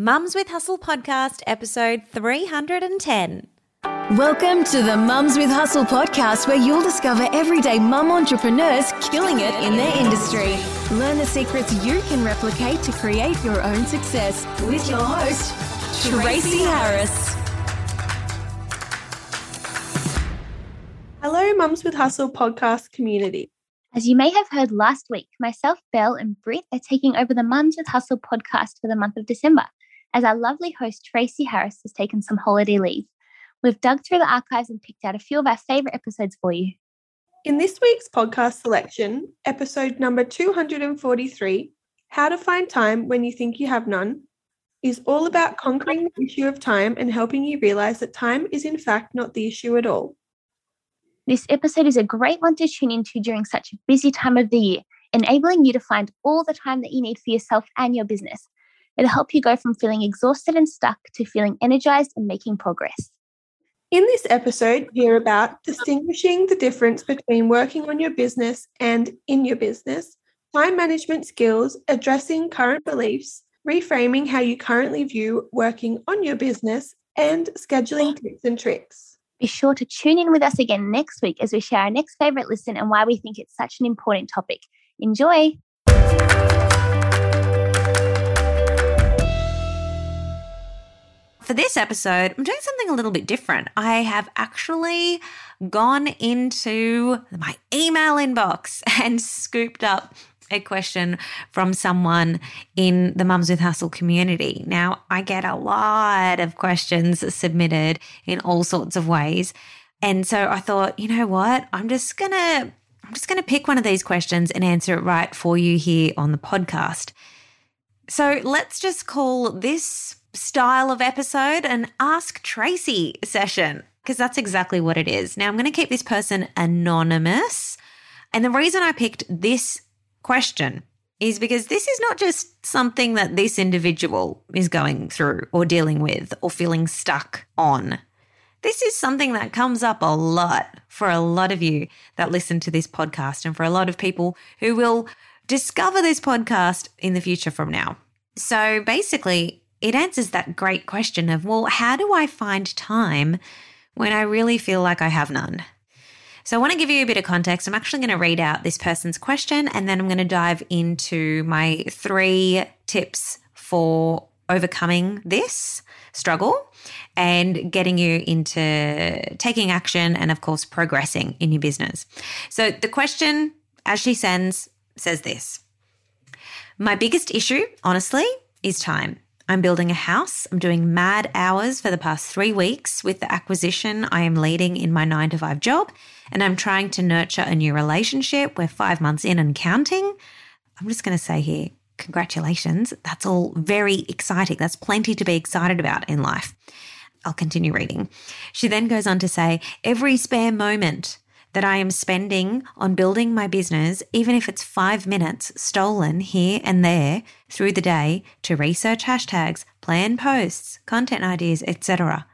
Mums with Hustle podcast, episode 310. Welcome to the Mums with Hustle podcast, where you'll discover everyday mum entrepreneurs killing it in their industry. Learn the secrets you can replicate to create your own success with your host, Tracy Harris. Hello, Mums with Hustle podcast community. As you may have heard last week, myself, Bel, and Brit are taking over the Mums with Hustle podcast for the month of December, as our lovely host, Tracy Harris, has taken some holiday leave. We've dug through the archives and picked out a few of our favourite episodes for you. In this week's podcast selection, episode number 243, How to Find Time When You Think You Have None, is all about conquering the issue of time and helping you realize that time is, in fact, not the issue at all. This episode is a great one to tune into during such a busy time of the year, enabling you to find all the time that you need for yourself and your business. It'll help you go from feeling exhausted and stuck to feeling energized and making progress. In this episode, we hear about distinguishing the difference between working on your business and in your business, time management skills, addressing current beliefs, reframing how you currently view working on your business, and scheduling tips and tricks. Be sure to tune in with us again next week as we share our next favorite listen and why we think it's such an important topic. Enjoy! For this episode, I'm doing something a little bit different. I have actually gone into my email inbox and scooped up a question from someone in the Mums with Hustle community. Now, I get a lot of questions submitted in all sorts of ways. And so I thought, you know what? I'm just going to I'm just going to pick one of these questions and answer it right for you here on the podcast. So, let's just call this style of episode an Ask Tracy session because that's exactly what it is. Now, I'm going to keep this person anonymous. And the reason I picked this question is because this is not just something that this individual is going through or dealing with or feeling stuck on. This is something that comes up a lot for a lot of you that listen to this podcast and for a lot of people who will discover this podcast in the future from now. So basically, it answers that great question of, well, how do I find time when I really feel like I have none? So, I want to give you a bit of context. I'm actually going to read out this person's question and then I'm going to dive into my three tips for overcoming this struggle and getting you into taking action and, of course, progressing in your business. So, the question, as she sends, says this My biggest issue, honestly, is time. I'm building a house. I'm doing mad hours for the past three weeks with the acquisition I am leading in my nine to five job. And I'm trying to nurture a new relationship. We're five months in and counting. I'm just going to say here, congratulations. That's all very exciting. That's plenty to be excited about in life. I'll continue reading. She then goes on to say, every spare moment that I am spending on building my business, even if it's five minutes stolen here and there through the day to research hashtags, plan posts, content ideas, etc.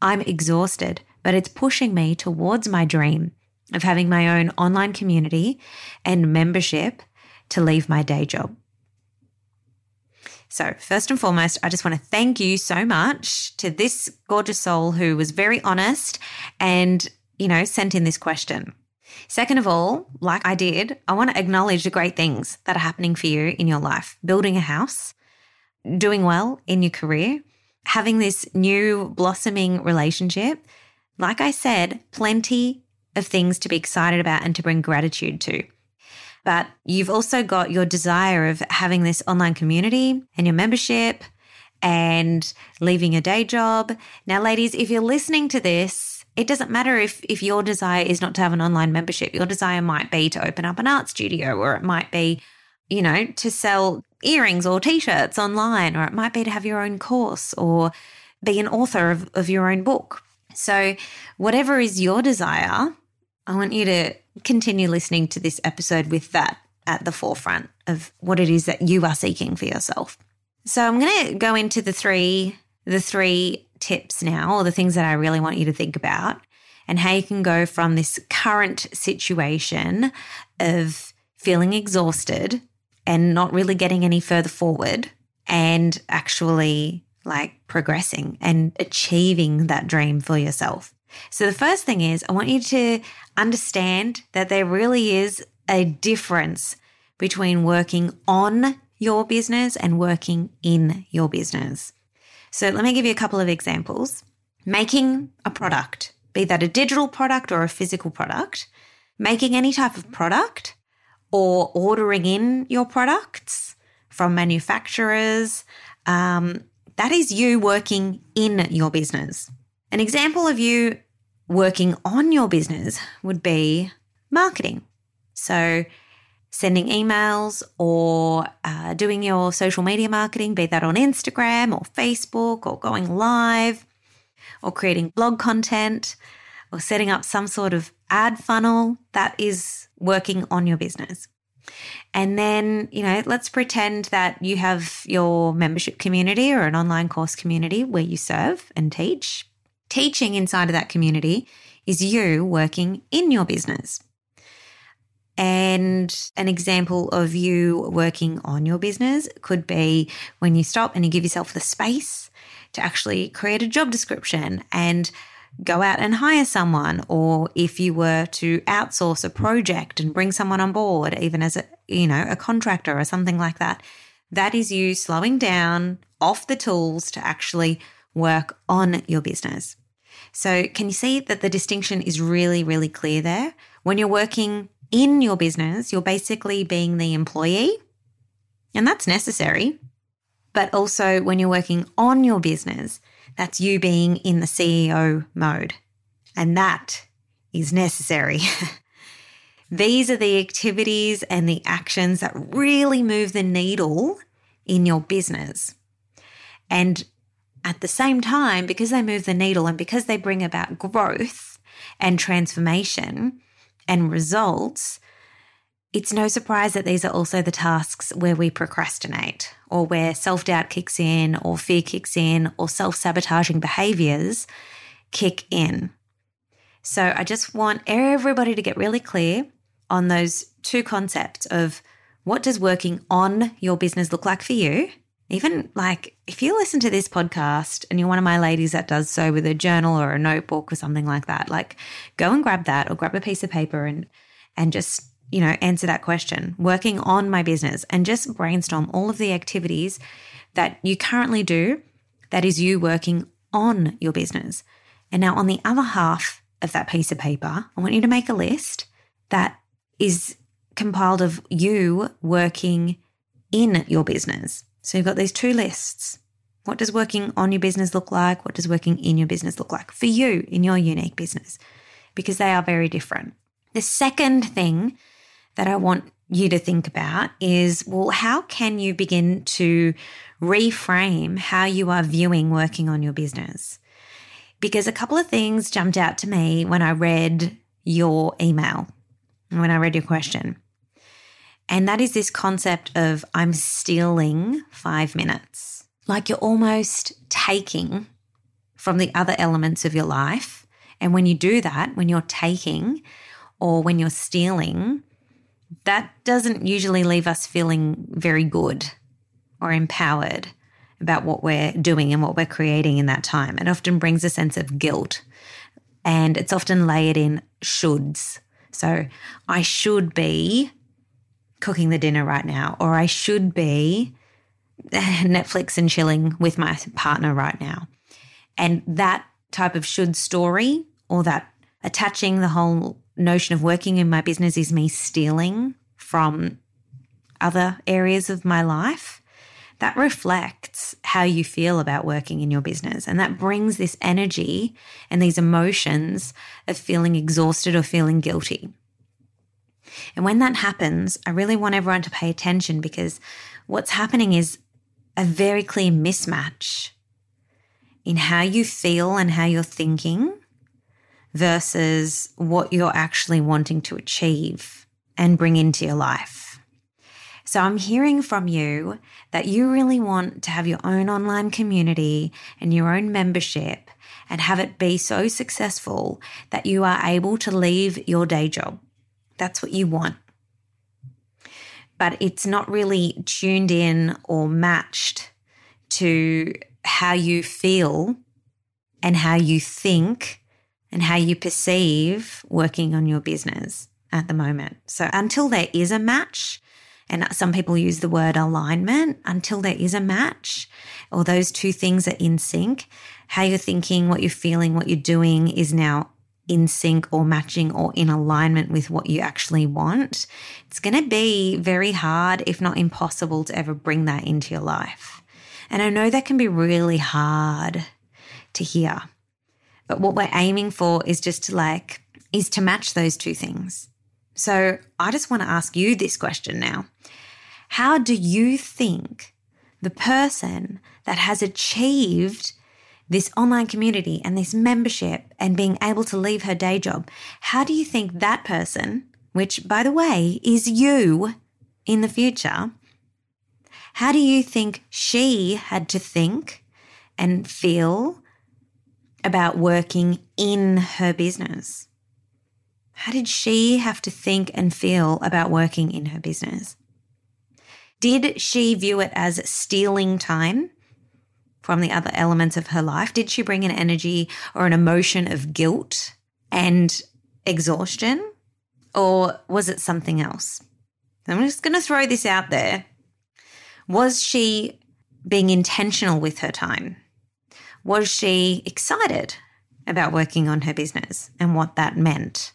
I'm exhausted, but it's pushing me towards my dream of having my own online community and membership to leave my day job. So, first and foremost, I just want to thank you so much to this gorgeous soul who was very honest and you know, sent in this question. Second of all, like I did, I want to acknowledge the great things that are happening for you in your life building a house, doing well in your career, having this new blossoming relationship. Like I said, plenty of things to be excited about and to bring gratitude to. But you've also got your desire of having this online community and your membership and leaving a day job. Now, ladies, if you're listening to this, it doesn't matter if if your desire is not to have an online membership. Your desire might be to open up an art studio or it might be, you know, to sell earrings or t-shirts online or it might be to have your own course or be an author of, of your own book. So whatever is your desire, I want you to continue listening to this episode with that at the forefront of what it is that you are seeking for yourself. So I'm going to go into the three the three tips now, or the things that I really want you to think about, and how you can go from this current situation of feeling exhausted and not really getting any further forward, and actually like progressing and achieving that dream for yourself. So the first thing is I want you to understand that there really is a difference between working on your business and working in your business. So let me give you a couple of examples. Making a product, be that a digital product or a physical product, making any type of product or ordering in your products from manufacturers, um, that is you working in your business. An example of you working on your business would be marketing. So, sending emails or uh, doing your social media marketing, be that on Instagram or Facebook or going live or creating blog content or setting up some sort of ad funnel, that is working on your business. And then, you know, let's pretend that you have your membership community or an online course community where you serve and teach. Teaching inside of that community is you working in your business. And an example of you working on your business could be when you stop and you give yourself the space to actually create a job description and go out and hire someone. Or if you were to outsource a project and bring someone on board even as a you know a contractor or something like that that is you slowing down off the tools to actually work on your business. So can you see that the distinction is really really clear there? When you're working in your business, you're basically being the employee, and that's necessary. But also, when you're working on your business, that's you being in the CEO mode, and that is necessary. These are the activities and the actions that really move the needle in your business. And at the same time, because they move the needle and because they bring about growth and transformation, and results, it's no surprise that these are also the tasks where we procrastinate or where self doubt kicks in or fear kicks in or self sabotaging behaviors kick in. So I just want everybody to get really clear on those two concepts of what does working on your business look like for you even like if you listen to this podcast and you're one of my ladies that does so with a journal or a notebook or something like that, like go and grab that or grab a piece of paper and and just, you know, answer that question. Working on my business and just brainstorm all of the activities that you currently do that is you working on your business. And now on the other half of that piece of paper, I want you to make a list that is compiled of you working in your business. So you've got these two lists. What does working on your business look like? What does working in your business look like for you in your unique business? Because they are very different. The second thing that I want you to think about is well, how can you begin to reframe how you are viewing working on your business? Because a couple of things jumped out to me when I read your email, when I read your question. And that is this concept of I'm stealing five minutes. Like you're almost taking from the other elements of your life. And when you do that, when you're taking or when you're stealing, that doesn't usually leave us feeling very good or empowered about what we're doing and what we're creating in that time. It often brings a sense of guilt and it's often layered in shoulds. So I should be cooking the dinner right now, or I should be Netflix and chilling with my partner right now. And that type of should story, or that attaching the whole notion of working in my business is me stealing from other areas of my life, that reflects how you feel about working in your business. And that brings this energy and these emotions of feeling exhausted or feeling guilty. And when that happens, I really want everyone to pay attention because what's happening is a very clear mismatch in how you feel and how you're thinking versus what you're actually wanting to achieve and bring into your life. So I'm hearing from you that you really want to have your own online community and your own membership and have it be so successful that you are able to leave your day job that's what you want. But it's not really tuned in or matched to how you feel and how you think and how you perceive working on your business at the moment. So until there is a match, and some people use the word alignment, until there is a match or those two things are in sync, how you're thinking, what you're feeling, what you're doing is now in sync or matching or in alignment with what you actually want, it's going to be very hard, if not impossible, to ever bring that into your life. And I know that can be really hard to hear. But what we're aiming for is just to like, is to match those two things. So I just want to ask you this question now. How do you think the person that has achieved this online community and this membership and being able to leave her day job, how do you think that person, which by the way is you in the future, how do you think she had to think and feel about working in her business? How did she have to think and feel about working in her business? Did she view it as stealing time from the other elements of her life? Did she bring an energy or an emotion of guilt and exhaustion? Or was it something else? I'm just going to throw this out there. Was she being intentional with her time? Was she excited about working on her business and what that meant?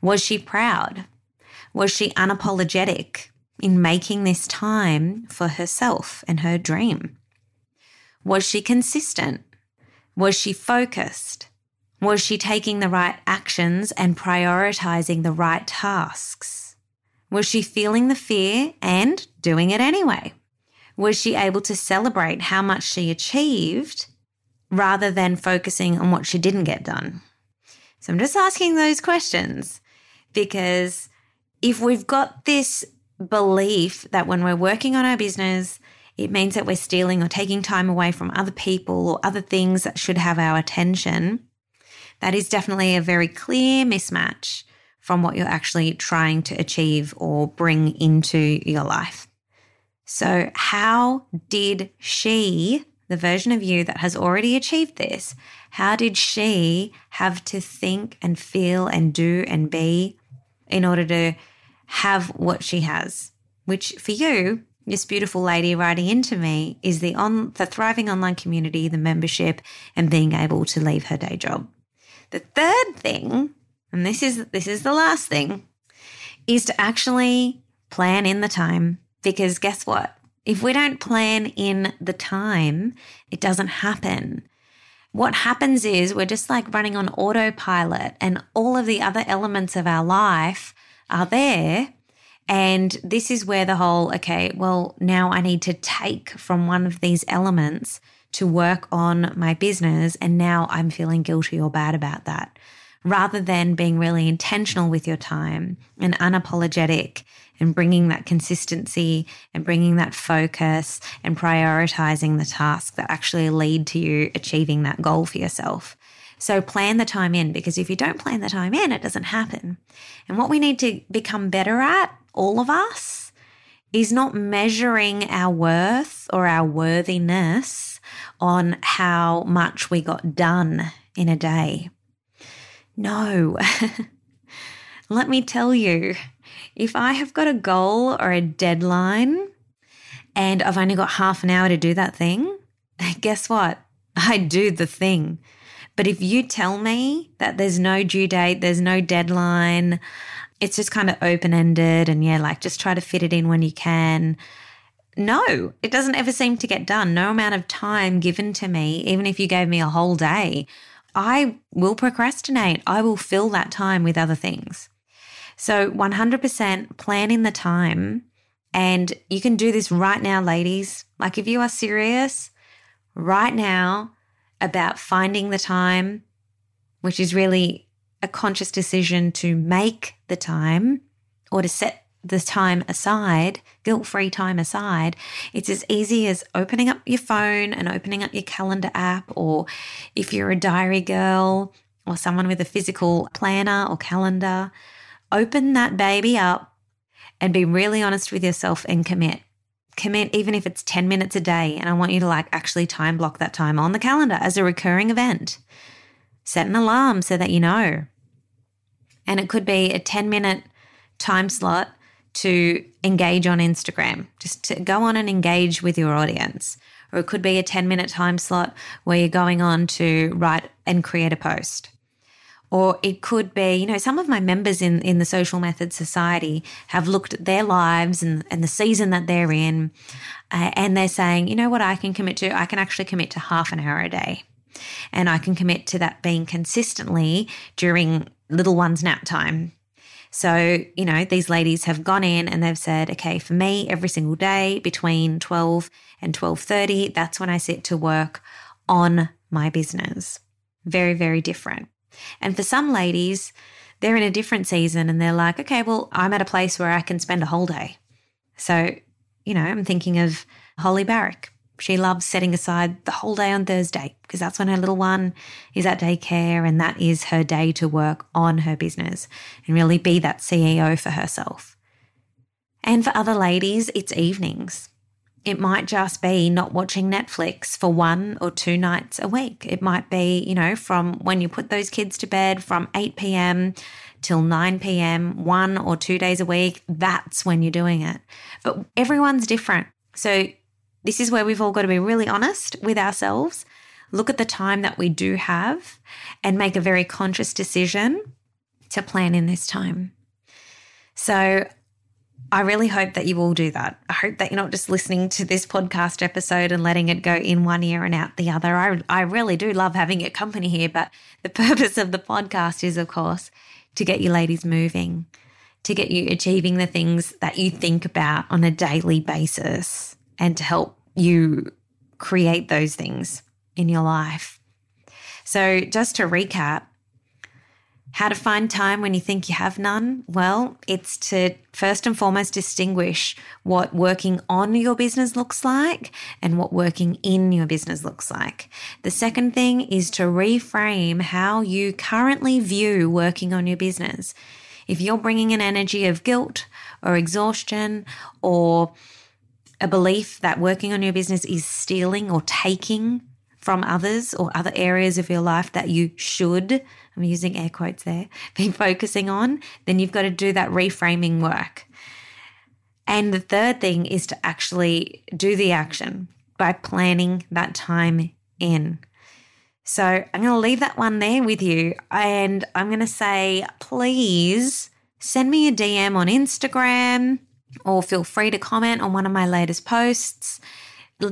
Was she proud? Was she unapologetic in making this time for herself and her dream? Was she consistent? Was she focused? Was she taking the right actions and prioritizing the right tasks? Was she feeling the fear and doing it anyway? Was she able to celebrate how much she achieved rather than focusing on what she didn't get done? So I'm just asking those questions because if we've got this belief that when we're working on our business, it means that we're stealing or taking time away from other people or other things that should have our attention. That is definitely a very clear mismatch from what you're actually trying to achieve or bring into your life. So, how did she, the version of you that has already achieved this, how did she have to think and feel and do and be in order to have what she has? Which for you this beautiful lady writing into me is the on the thriving online community, the membership, and being able to leave her day job. The third thing, and this is this is the last thing, is to actually plan in the time. Because guess what? If we don't plan in the time, it doesn't happen. What happens is we're just like running on autopilot, and all of the other elements of our life are there and this is where the whole, okay, well, now I need to take from one of these elements to work on my business. And now I'm feeling guilty or bad about that. Rather than being really intentional with your time and unapologetic and bringing that consistency and bringing that focus and prioritizing the tasks that actually lead to you achieving that goal for yourself. So plan the time in because if you don't plan the time in, it doesn't happen. And what we need to become better at, all of us, is not measuring our worth or our worthiness on how much we got done in a day. No. Let me tell you, if I have got a goal or a deadline and I've only got half an hour to do that thing, guess what? I do the thing. But if you tell me that there's no due date, there's no deadline, it's just kind of open ended and yeah, like just try to fit it in when you can. No, it doesn't ever seem to get done. No amount of time given to me, even if you gave me a whole day, I will procrastinate. I will fill that time with other things. So 100% plan in the time. And you can do this right now, ladies. Like if you are serious, right now, about finding the time, which is really a conscious decision to make the time or to set the time aside, guilt free time aside, it's as easy as opening up your phone and opening up your calendar app, or if you're a diary girl or someone with a physical planner or calendar, open that baby up and be really honest with yourself and commit. commit, even if it's 10 minutes a day. And I want you to like actually time block that time on the calendar as a recurring event. Set an alarm so that you know. And it could be a 10 minute time slot to engage on Instagram, just to go on and engage with your audience. Or it could be a 10 minute time slot where you're going on to write and create a post. Or it could be, you know, some of my members in, in the Social Method Society have looked at their lives and, and the season that they're in, uh, and they're saying, you know what, I can commit to? I can actually commit to half an hour a day. And I can commit to that being consistently during little one's nap time. So, you know, these ladies have gone in and they've said, okay, for me, every single day between 12 and 12:30, that's when I sit to work on my business. Very, very different. And for some ladies, they're in a different season and they're like, okay, well, I'm at a place where I can spend a whole day. So, you know, I'm thinking of Holly Barrick. She loves setting aside the whole day on Thursday because that's when her little one is at daycare and that is her day to work on her business and really be that CEO for herself. And for other ladies, it's evenings. It might just be not watching Netflix for one or two nights a week. It might be, you know, from when you put those kids to bed from 8 p.m. till 9 p.m., one or two days a week. That's when you're doing it. But everyone's different. So this is where we've all got to be really honest with ourselves. Look at the time that we do have and make a very conscious decision to plan in this time. So I really hope that you all do that. I hope that you're not just listening to this podcast episode and letting it go in one ear and out the other. I, I really do love having your company here, but the purpose of the podcast is, of course, to get you ladies moving, to get you achieving the things that you think about on a daily basis, and to help you create those things in your life. So, just to recap, how to find time when you think you have none? Well, it's to first and foremost distinguish what working on your business looks like and what working in your business looks like. The second thing is to reframe how you currently view working on your business. If you're bringing an energy of guilt or exhaustion or a belief that working on your business is stealing or taking from others or other areas of your life that you should, I'm using air quotes there, be focusing on, then you've got to do that reframing work. And the third thing is to actually do the action by planning that time in. So I'm going to leave that one there with you. And I'm going to say, please send me a DM on Instagram or feel free to comment on one of my latest posts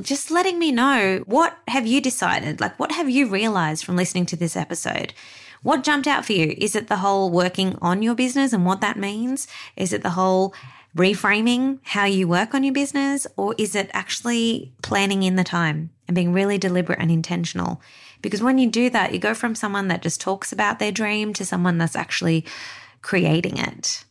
just letting me know what have you decided? Like, what have you realized from listening to this episode? What jumped out for you? Is it the whole working on your business and what that means? Is it the whole reframing how you work on your business? Or is it actually planning in the time and being really deliberate and intentional? Because when you do that, you go from someone that just talks about their dream to someone that's actually creating it.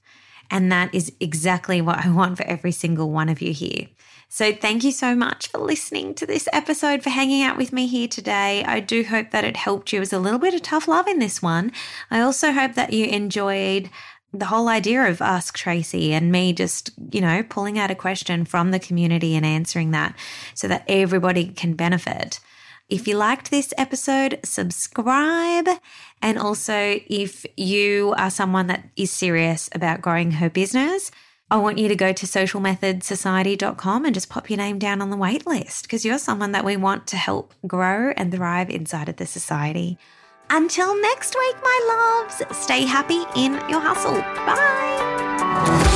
And that is exactly what I want for every single one of you here. So, thank you so much for listening to this episode, for hanging out with me here today. I do hope that it helped you. It was a little bit of tough love in this one. I also hope that you enjoyed the whole idea of Ask Tracy and me just, you know, pulling out a question from the community and answering that so that everybody can benefit. If you liked this episode, subscribe. And also, if you are someone that is serious about growing her business, I want you to go to socialmethodsociety.com and just pop your name down on the wait list because you're someone that we want to help grow and thrive inside of the society. Until next week, my loves, stay happy in your hustle. Bye.